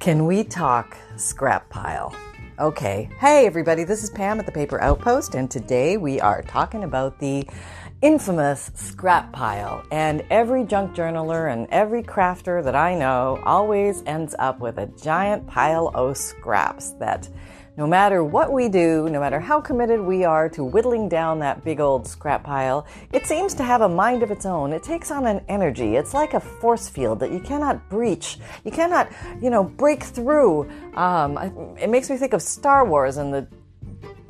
Can we talk scrap pile? Okay. Hey, everybody, this is Pam at the Paper Outpost, and today we are talking about the infamous scrap pile. And every junk journaler and every crafter that I know always ends up with a giant pile of scraps that no matter what we do, no matter how committed we are to whittling down that big old scrap pile, it seems to have a mind of its own. It takes on an energy. It's like a force field that you cannot breach. You cannot, you know, break through. Um, it makes me think of Star Wars and the,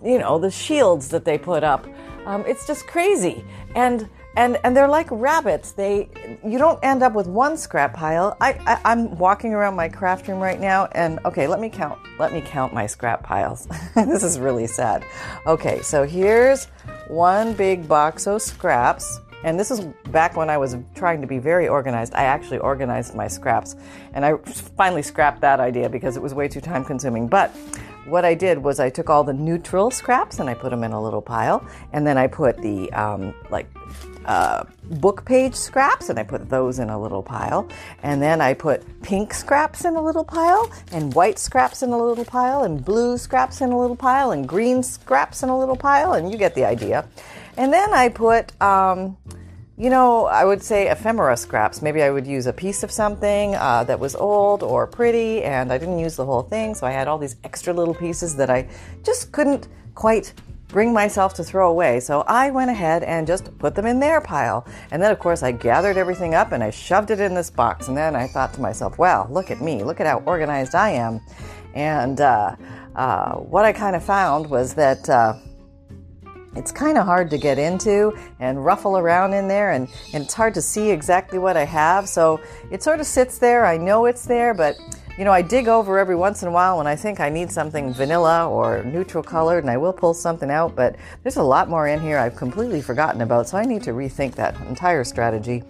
you know, the shields that they put up. Um, it's just crazy. And and and they're like rabbits. They you don't end up with one scrap pile. I, I am walking around my craft room right now, and okay, let me count. Let me count my scrap piles. this is really sad. Okay, so here's one big box of scraps. And this is back when I was trying to be very organized. I actually organized my scraps, and I finally scrapped that idea because it was way too time consuming. But what I did was I took all the neutral scraps and I put them in a little pile, and then I put the um, like uh, book page scraps and I put those in a little pile. And then I put pink scraps in a little pile, and white scraps in a little pile, and blue scraps in a little pile, and green scraps in a little pile, and you get the idea. And then I put, um, you know, I would say ephemera scraps. Maybe I would use a piece of something uh, that was old or pretty, and I didn't use the whole thing, so I had all these extra little pieces that I just couldn't quite bring myself to throw away. So I went ahead and just put them in their pile. And then, of course, I gathered everything up and I shoved it in this box. And then I thought to myself, well, look at me. Look at how organized I am. And uh, uh, what I kind of found was that. Uh, it's kind of hard to get into and ruffle around in there, and, and it's hard to see exactly what I have. So it sort of sits there. I know it's there, but you know, I dig over every once in a while when I think I need something vanilla or neutral colored, and I will pull something out, but there's a lot more in here I've completely forgotten about, so I need to rethink that entire strategy.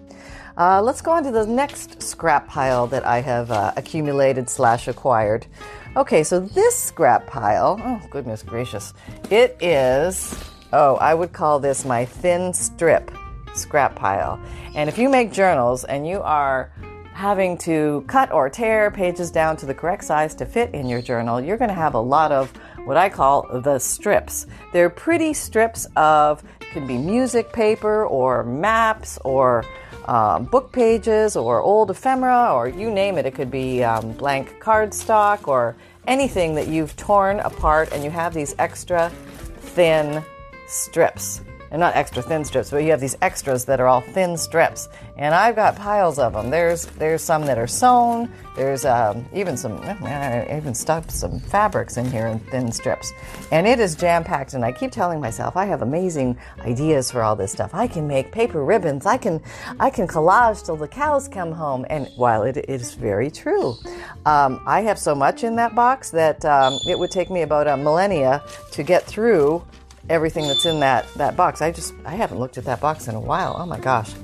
Uh, let's go on to the next scrap pile that I have uh, accumulated slash acquired. Okay, so this scrap pile, oh goodness gracious, it is, oh, I would call this my thin strip scrap pile. And if you make journals and you are having to cut or tear pages down to the correct size to fit in your journal, you're going to have a lot of what I call the strips. They're pretty strips of, can be music paper or maps or um, book pages or old ephemera or you name it. It could be um, blank cardstock or anything that you've torn apart and you have these extra thin strips and not extra thin strips, but you have these extras that are all thin strips. And I've got piles of them. There's there's some that are sewn. There's um, even some. I even stuffed some fabrics in here in thin strips, and it is jam packed. And I keep telling myself I have amazing ideas for all this stuff. I can make paper ribbons. I can I can collage till the cows come home. And while it, it is very true, um, I have so much in that box that um, it would take me about a millennia to get through everything that's in that that box. I just I haven't looked at that box in a while. Oh my gosh.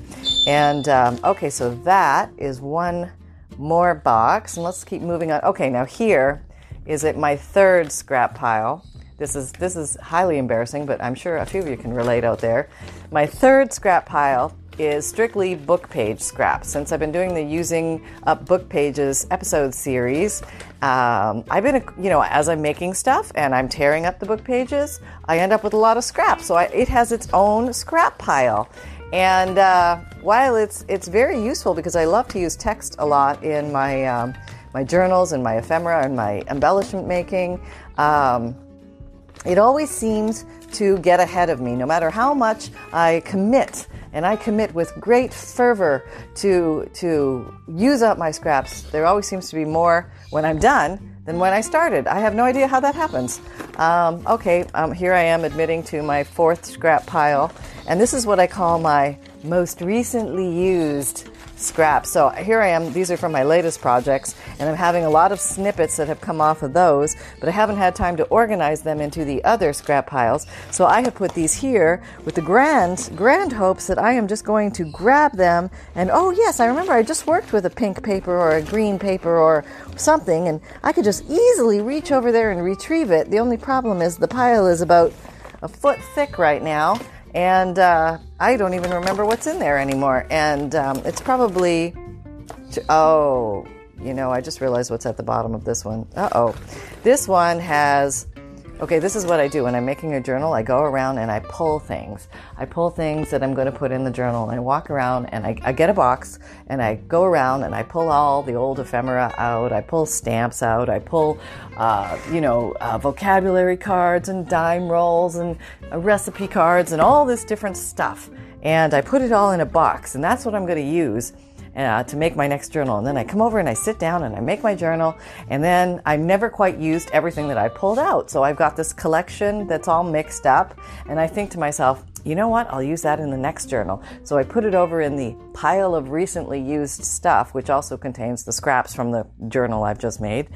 And um, okay, so that is one more box, and let's keep moving on. Okay, now here is it my third scrap pile. This is this is highly embarrassing, but I'm sure a few of you can relate out there. My third scrap pile is strictly book page scraps. Since I've been doing the Using Up Book Pages episode series, um, I've been, you know, as I'm making stuff and I'm tearing up the book pages, I end up with a lot of scrap. So I, it has its own scrap pile. And uh, while it's it's very useful because I love to use text a lot in my um, my journals and my ephemera and my embellishment making, um, it always seems to get ahead of me. No matter how much I commit and I commit with great fervor to to use up my scraps. There always seems to be more when I'm done than when I started. I have no idea how that happens. Um, okay, um, here I am admitting to my fourth scrap pile, and this is what I call my most recently used scraps. So here I am. These are from my latest projects, and I'm having a lot of snippets that have come off of those, but I haven't had time to organize them into the other scrap piles. So I have put these here with the grand, grand hopes that I am just going to grab them. And oh, yes, I remember I just worked with a pink paper or a green paper or something, and I could just easily reach over there and retrieve it. The only problem is the pile is about a foot thick right now and uh, I don't even remember what's in there anymore. And um, it's probably, oh, you know, I just realized what's at the bottom of this one. Uh oh. This one has Okay, this is what I do when I'm making a journal. I go around and I pull things. I pull things that I'm going to put in the journal, and I walk around and I, I, get a box and I go around and I pull all the old ephemera out. I pull stamps out. I pull, uh, you know, uh, vocabulary cards and dime rolls and uh, recipe cards and all this different stuff. And I put it all in a box, and that's what I'm going to use uh, to make my next journal. And then I come over and I sit down and I make my journal. And then I've never quite used everything that I pulled out. So I've got this collection that's all mixed up. And I think to myself, you know what? I'll use that in the next journal. So I put it over in the pile of recently used stuff, which also contains the scraps from the journal I've just made.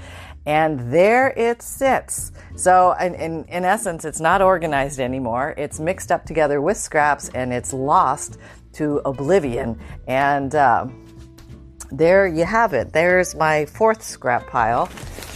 And there it sits. So, in, in, in essence, it's not organized anymore. It's mixed up together with scraps and it's lost to oblivion. And uh, there you have it. There's my fourth scrap pile.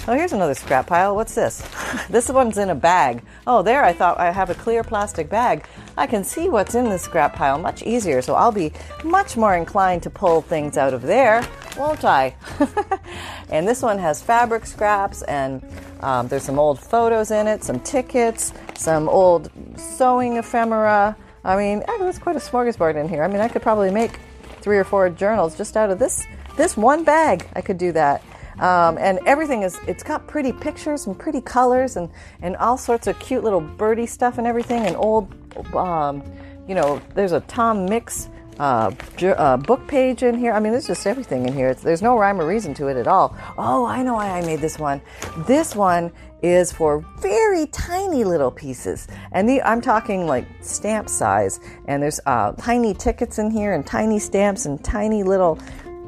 Oh, here's another scrap pile. What's this? this one's in a bag. Oh, there, I thought I have a clear plastic bag. I can see what's in the scrap pile much easier, so I'll be much more inclined to pull things out of there, won't I? and this one has fabric scraps, and um, there's some old photos in it, some tickets, some old sewing ephemera. I mean, there's quite a smorgasbord in here. I mean, I could probably make three or four journals just out of this this one bag, I could do that. Um, and everything is it's got pretty pictures and pretty colors and and all sorts of cute little birdie stuff and everything and old um, you know there's a tom mix uh, uh, book page in here. I mean there's just everything in here. It's, there's no rhyme or reason to it at all. Oh i know why i made this one. This one is for very tiny little pieces. And the, i'm talking like stamp size. And there's uh, tiny tickets in here and tiny stamps and tiny little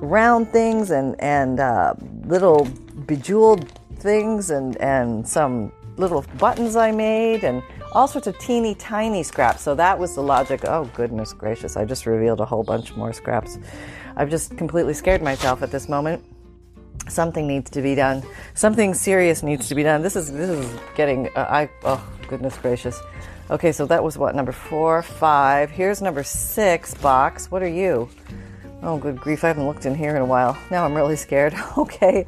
round things and and uh, little bejeweled things and and some little buttons I made and all sorts of teeny tiny scraps. So that was the logic. Oh goodness gracious! I just revealed a whole bunch more scraps. I've just completely scared myself at this moment. Something needs to be done. Something serious needs to be done. This is this is getting. Uh, I oh goodness gracious. Okay, so that was what number four, five. Here's number six box. What are you? Oh, good grief. I haven't looked in here in a while. Now I'm really scared. okay.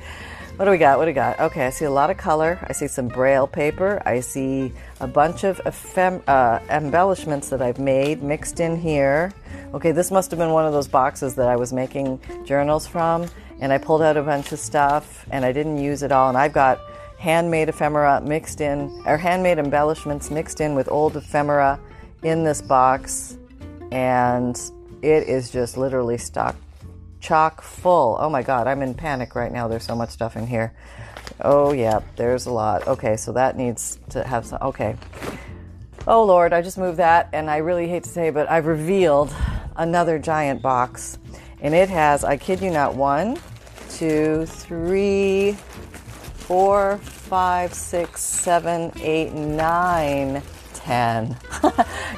What do we got? What do we got? Okay, I see a lot of color. I see some braille paper. I see a bunch of uh, embellishments that I've made mixed in here. Okay, this must have been one of those boxes that I was making journals from. And I pulled out a bunch of stuff and I didn't use it all. And I've got handmade ephemera mixed in, or handmade embellishments mixed in with old ephemera in this box. And it is just literally stock chock full. Oh my god, I'm in panic right now. There's so much stuff in here. Oh yeah, there's a lot. Okay, so that needs to have some. Okay. Oh Lord, I just moved that, and I really hate to say, but I've revealed another giant box, and it has, I kid you not, one, two, three, four, five, six, seven, eight, nine, ten.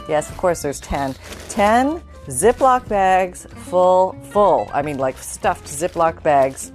yes, of course, there's ten. Ten Ziploc bags full, full. I mean, like stuffed Ziploc bags.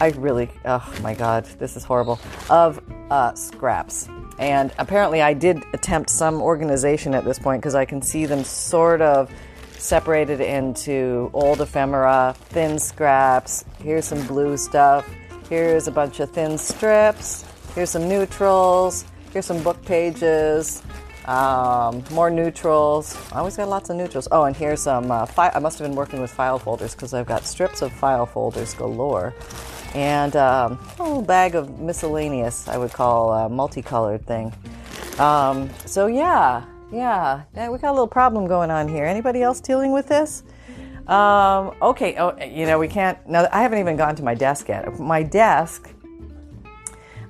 I really, oh my God, this is horrible. Of uh, scraps. And apparently, I did attempt some organization at this point because I can see them sort of separated into old ephemera, thin scraps. Here's some blue stuff. Here's a bunch of thin strips. Here's some neutrals. Here's some book pages. Um, more neutrals. I always got lots of neutrals. Oh, and here's some. Uh, fi- I must have been working with file folders because I've got strips of file folders galore, and um, a little bag of miscellaneous. I would call a multicolored thing. Um, so yeah, yeah, yeah, we got a little problem going on here. Anybody else dealing with this? Um, okay. Oh, you know we can't. No, I haven't even gone to my desk yet. My desk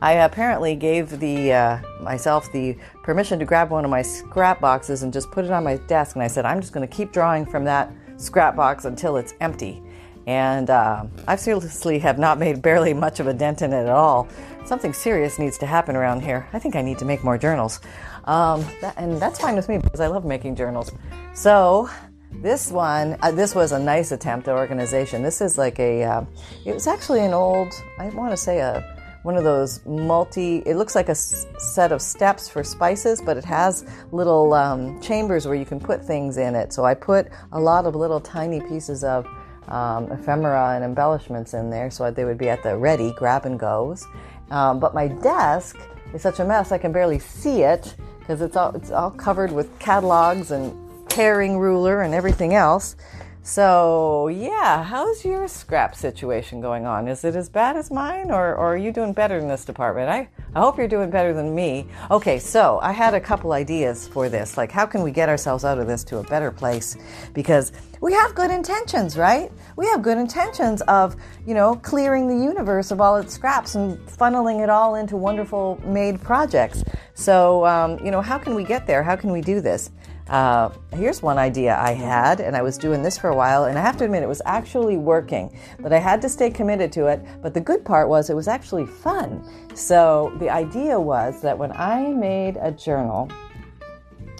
I apparently gave the uh, myself the permission to grab one of my scrap boxes and just put it on my desk. And I said, I'm just going to keep drawing from that scrap box until it's empty. And uh, I seriously have not made barely much of a dent in it at all. Something serious needs to happen around here. I think I need to make more journals. Um, that, and that's fine with me because I love making journals. So this one, uh, this was a nice attempt at organization. This is like a, uh, it was actually an old, I want to say a one of those multi, it looks like a s- set of steps for spices, but it has little um, chambers where you can put things in it. So I put a lot of little tiny pieces of um, ephemera and embellishments in there, so they would be at the ready, grab and goes. Um, but my desk is such a mess, I can barely see it because it's all, it's all covered with catalogs and paring ruler and everything else. So, yeah, how's your scrap situation going on? Is it as bad as mine, or, or, are you doing better in this department? I, I hope you're doing better than me. Okay, so I had a couple ideas for this. Like, how can we get ourselves out of this to a better place? Because we have good intentions, right? We have good intentions of, you know, clearing the universe of all its scraps and funneling it all into wonderful made projects. So, um, you know, how can we get there? How can we do this? Uh, here's one idea I had, and I was doing this for a while, and I have to admit it was actually working, but I had to stay committed to it. But the good part was it was actually fun. So the idea was that when I made a journal,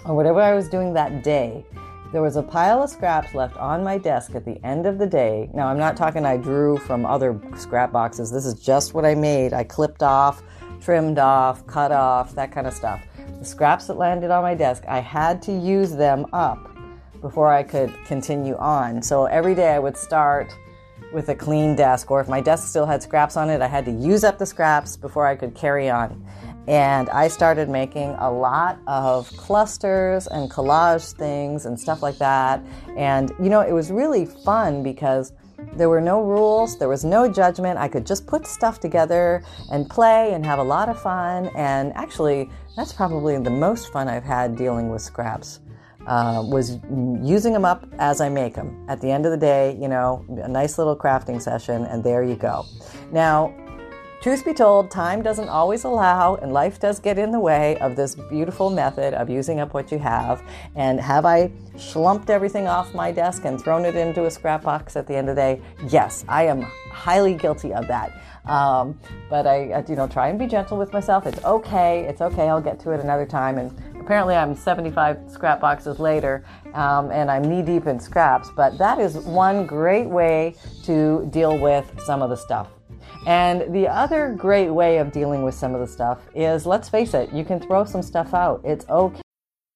or whatever I was doing that day, there was a pile of scraps left on my desk at the end of the day. Now, I'm not talking I drew from other scrap boxes. This is just what I made. I clipped off, trimmed off, cut off, that kind of stuff the scraps that landed on my desk, I had to use them up before I could continue on. So every day I would start with a clean desk, or if my desk still had scraps on it, I had to use up the scraps before I could carry on. And I started making a lot of clusters and collage things and stuff like that. And, you know, it was really fun because there were no rules, there was no judgment. I could just put stuff together and play and have a lot of fun. And actually, that's probably the most fun I've had dealing with scraps. Uh, was using them up as I make them. At the end of the day, you know, a nice little crafting session, and there you go. Now, Truth be told, time doesn't always allow, and life does get in the way of this beautiful method of using up what you have. And have I schlumped everything off my desk and thrown it into a scrap box at the end of the day? Yes, I am highly guilty of that. Um, but I, you know, try and be gentle with myself. It's okay. It's okay. I'll get to it another time. And apparently, I'm 75 scrap boxes later, um, and I'm knee deep in scraps. But that is one great way to deal with some of the stuff. And the other great way of dealing with some of the stuff is let's face it, you can throw some stuff out. It's okay.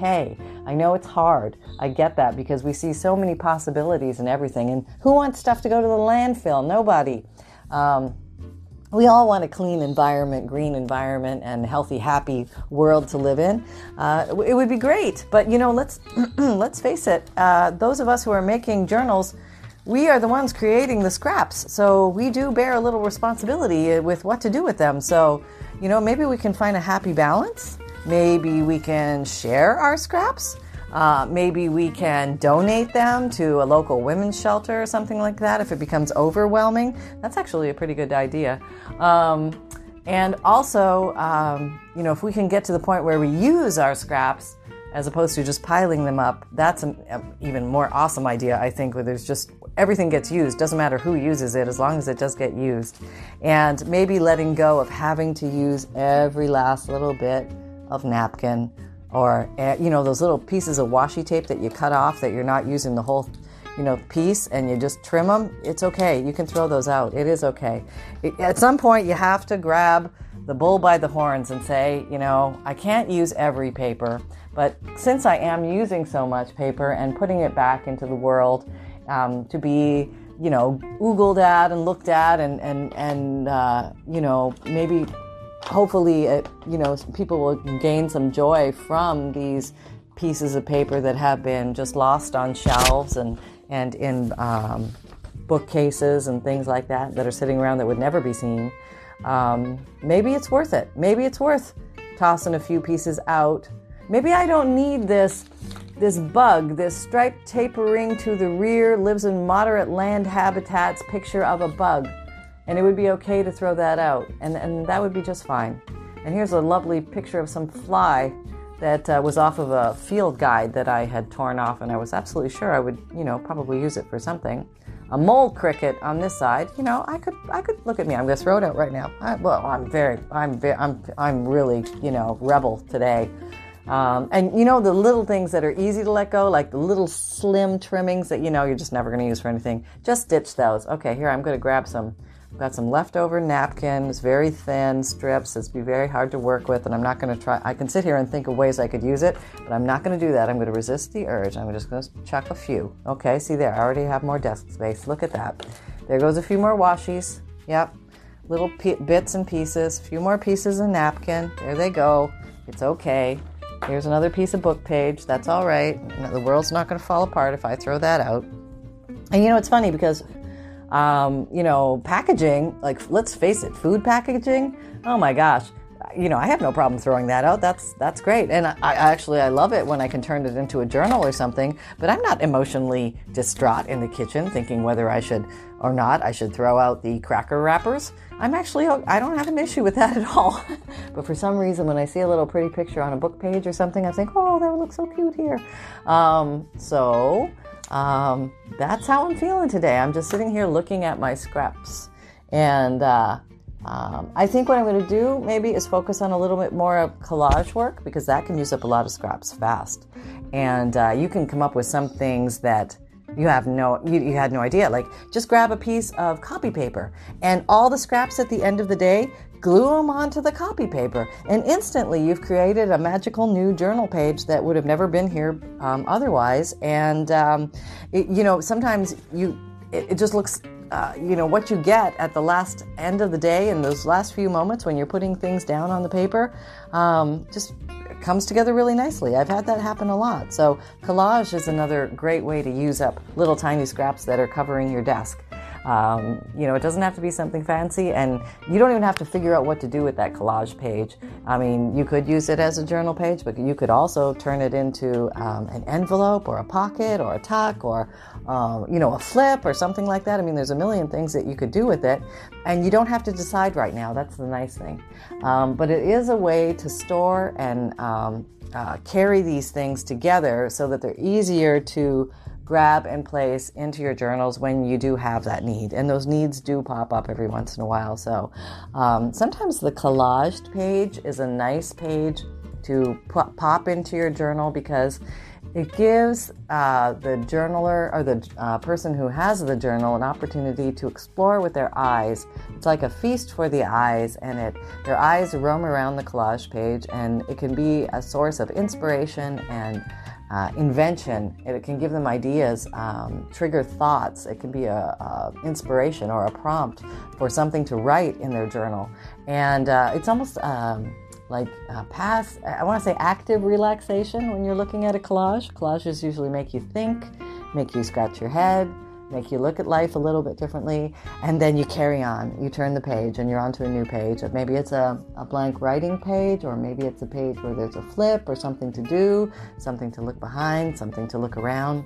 Hey, I know it's hard. I get that because we see so many possibilities and everything. And who wants stuff to go to the landfill? Nobody. Um, we all want a clean environment, green environment, and healthy, happy world to live in. Uh, it would be great, but you know, let's let's face it. Uh, those of us who are making journals, we are the ones creating the scraps, so we do bear a little responsibility with what to do with them. So, you know, maybe we can find a happy balance Maybe we can share our scraps. Uh, maybe we can donate them to a local women's shelter or something like that if it becomes overwhelming. That's actually a pretty good idea. Um, and also, um, you know, if we can get to the point where we use our scraps as opposed to just piling them up, that's an even more awesome idea, I think, where there's just everything gets used. Doesn't matter who uses it as long as it does get used. And maybe letting go of having to use every last little bit of napkin or eh, you know those little pieces of washi tape that you cut off that you're not using the whole you know piece and you just trim them it's okay. You can throw those out. It is okay. It, at some point you have to grab the bull by the horns and say you know i can't use every paper but since i am using so much paper and putting it back into the world um, to be you know oogled at and looked at and and and uh, you know maybe hopefully, it, you know, people will gain some joy from these pieces of paper that have been just lost on shelves and and in um, bookcases and things like that that are sitting around that would never be seen. Um, maybe it's worth it. Maybe it's worth tossing a few pieces out. Maybe I don't need this this bug, this striped tapering to the rear, lives in moderate land habitats picture of a bug and it would be okay to throw that out, and, and that would be just fine. And here's a lovely picture of some fly that uh, was off of a field guide that I had torn off, and I was absolutely sure I would, you know, probably use it for something. a mole cricket on this side, you know, I could I could look at me. I'm to throw it out right now. I, well, I'm very I'm very I'm I'm really you know rebel today. Um, and you know the little things that are easy to let go, like the little slim trimmings that you know you're just never going to use for anything. Just ditch those. Okay, here I'm going to grab some. Got some leftover napkins, very thin strips. It's be very hard to work with, and I'm not going to try. I can sit here and think of ways I could use it, but I'm not going to do that. I'm going to resist the urge. I'm just going to chuck a few. Okay, see there, I already have more desk space. Look at that. There goes a few more washies. Yep, little bits and pieces. A few more pieces of napkin. There they go. It's okay. Here's another piece of book page. That's all right. The world's not going to fall apart if I throw that out. And you know, it's funny because, um, you know, packaging, like, let's face it, food packaging, oh my gosh, you know, I have no problem throwing that out. That's that's great, and I, I, actually I love it when I can turn it into a journal or something. But I'm not emotionally distraught in the kitchen, thinking whether I should or not I should throw out the cracker wrappers. I'm actually I don't have an issue with that at all. but for some reason, when I see a little pretty picture on a book page or something, I think, oh, that would look so cute here. Um, so um, that's how I'm feeling today. I'm just sitting here looking at my scraps and. Uh, um, I think what I'm going to do maybe is focus on a little bit more of collage work because that can use up a lot of scraps fast. And uh, you can come up with some things that you have no you, you, had no idea like just grab a piece of copy paper and all the scraps at the end of the day glue them onto the copy paper and instantly you've created a magical new journal page that would have never been here um, otherwise and um, it, you know sometimes you it, it just looks uh, you know what you get at the last end of the day in those last few moments when you're putting things down on the paper um, just comes together really nicely. I've had that happen a lot. So collage is another great way to use up little tiny scraps that are covering your desk. Um, you know, it doesn't have to be something fancy, and you don't even have to figure out what to do with that collage page. I mean, you could use it as a journal page, but you could also turn it into um, an envelope or a pocket or a tuck or, um, you know, a flip or something like that. I mean, there's a million things that you could do with it, and you don't have to decide right now. That's the nice thing. Um, but it is a way to store and um, uh, carry these things together so that they're easier to grab and place into your journals when you do have that need. And those needs do pop up every once in a while. So um, sometimes the collaged page is a nice page to pop into your journal because it gives uh, the journaler or the uh, person who has the journal an opportunity to explore with their eyes. It's like a feast for the eyes, and it their eyes roam around the collage page, and it can be a source of inspiration and uh, invention. It can give them ideas, um, trigger thoughts. It can be a, a, inspiration or a prompt for something to write in their journal. And uh, it's almost um, like uh, past, I want to say active relaxation when you're looking at a collage. Collages usually make you think, make you scratch your head, make you look at life a little bit differently, and then you carry on. You turn the page and you're onto a new page. Maybe it's a, a blank writing page, or maybe it's a page where there's a flip or something to do, something to look behind, something to look around.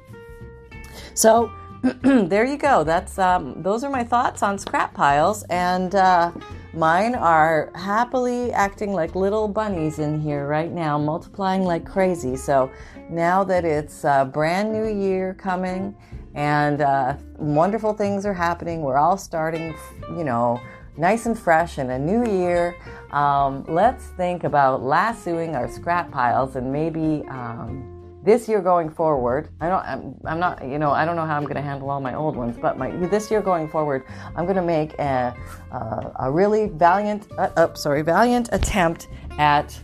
So there you go. That's um, those are my thoughts on scrap piles, and uh, mine are happily acting like little bunnies in here right now, multiplying like crazy. So now that it's a brand new year coming and uh, wonderful things are happening. We're all starting, you know, nice and fresh in a new year. Um, let's think about lassoing our scrap piles and maybe um, this year going forward. I don't. I'm, I'm, not. You know. I don't know how I'm going to handle all my old ones, but my this year going forward, I'm going to make a, a, a really valiant. Uh, oh, sorry, valiant attempt at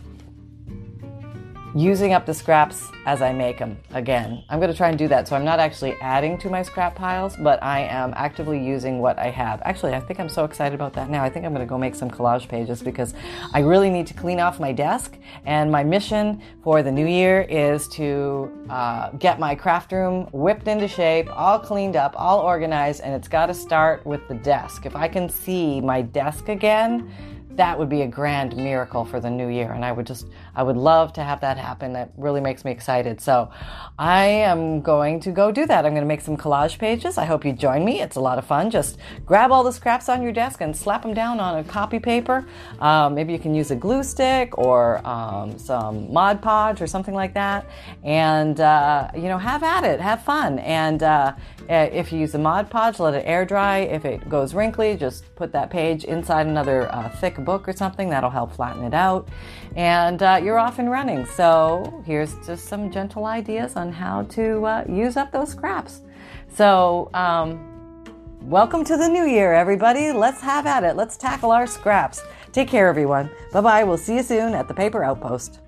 using up the scraps as I make them again. I'm going to try and do that. So I'm not actually adding to my scrap piles, but I am actively using what I have. Actually, I think I'm so excited about that now. I think I'm going to go make some collage pages because I really need to clean off my desk. And my mission for the new year is to uh, get my craft room whipped into shape, all cleaned up, all organized, and it's got to start with the desk. If I can see my desk again, that would be a grand miracle for the new year and i would just I would love to have that happen. That really makes me excited. So I am going to go do that. I'm going to make some collage pages. I hope you join me. It's a lot of fun. Just grab all the scraps on your desk and slap them down on a copy paper. Um, maybe you can use a glue stick or um, some Mod Podge or something like that. And, uh, you know, have at it. Have fun. And uh, if you use a Mod Podge, let it air dry. If it goes wrinkly, just put that page inside another uh, thick book or something. That'll help flatten it out. And uh, you're off and running. So here's just some gentle ideas on how to uh, use up those scraps. So, um, welcome to the new year, everybody. Let's have at it. Let's tackle our scraps. Take care, everyone. Bye bye. We'll see you soon at the Paper Outpost.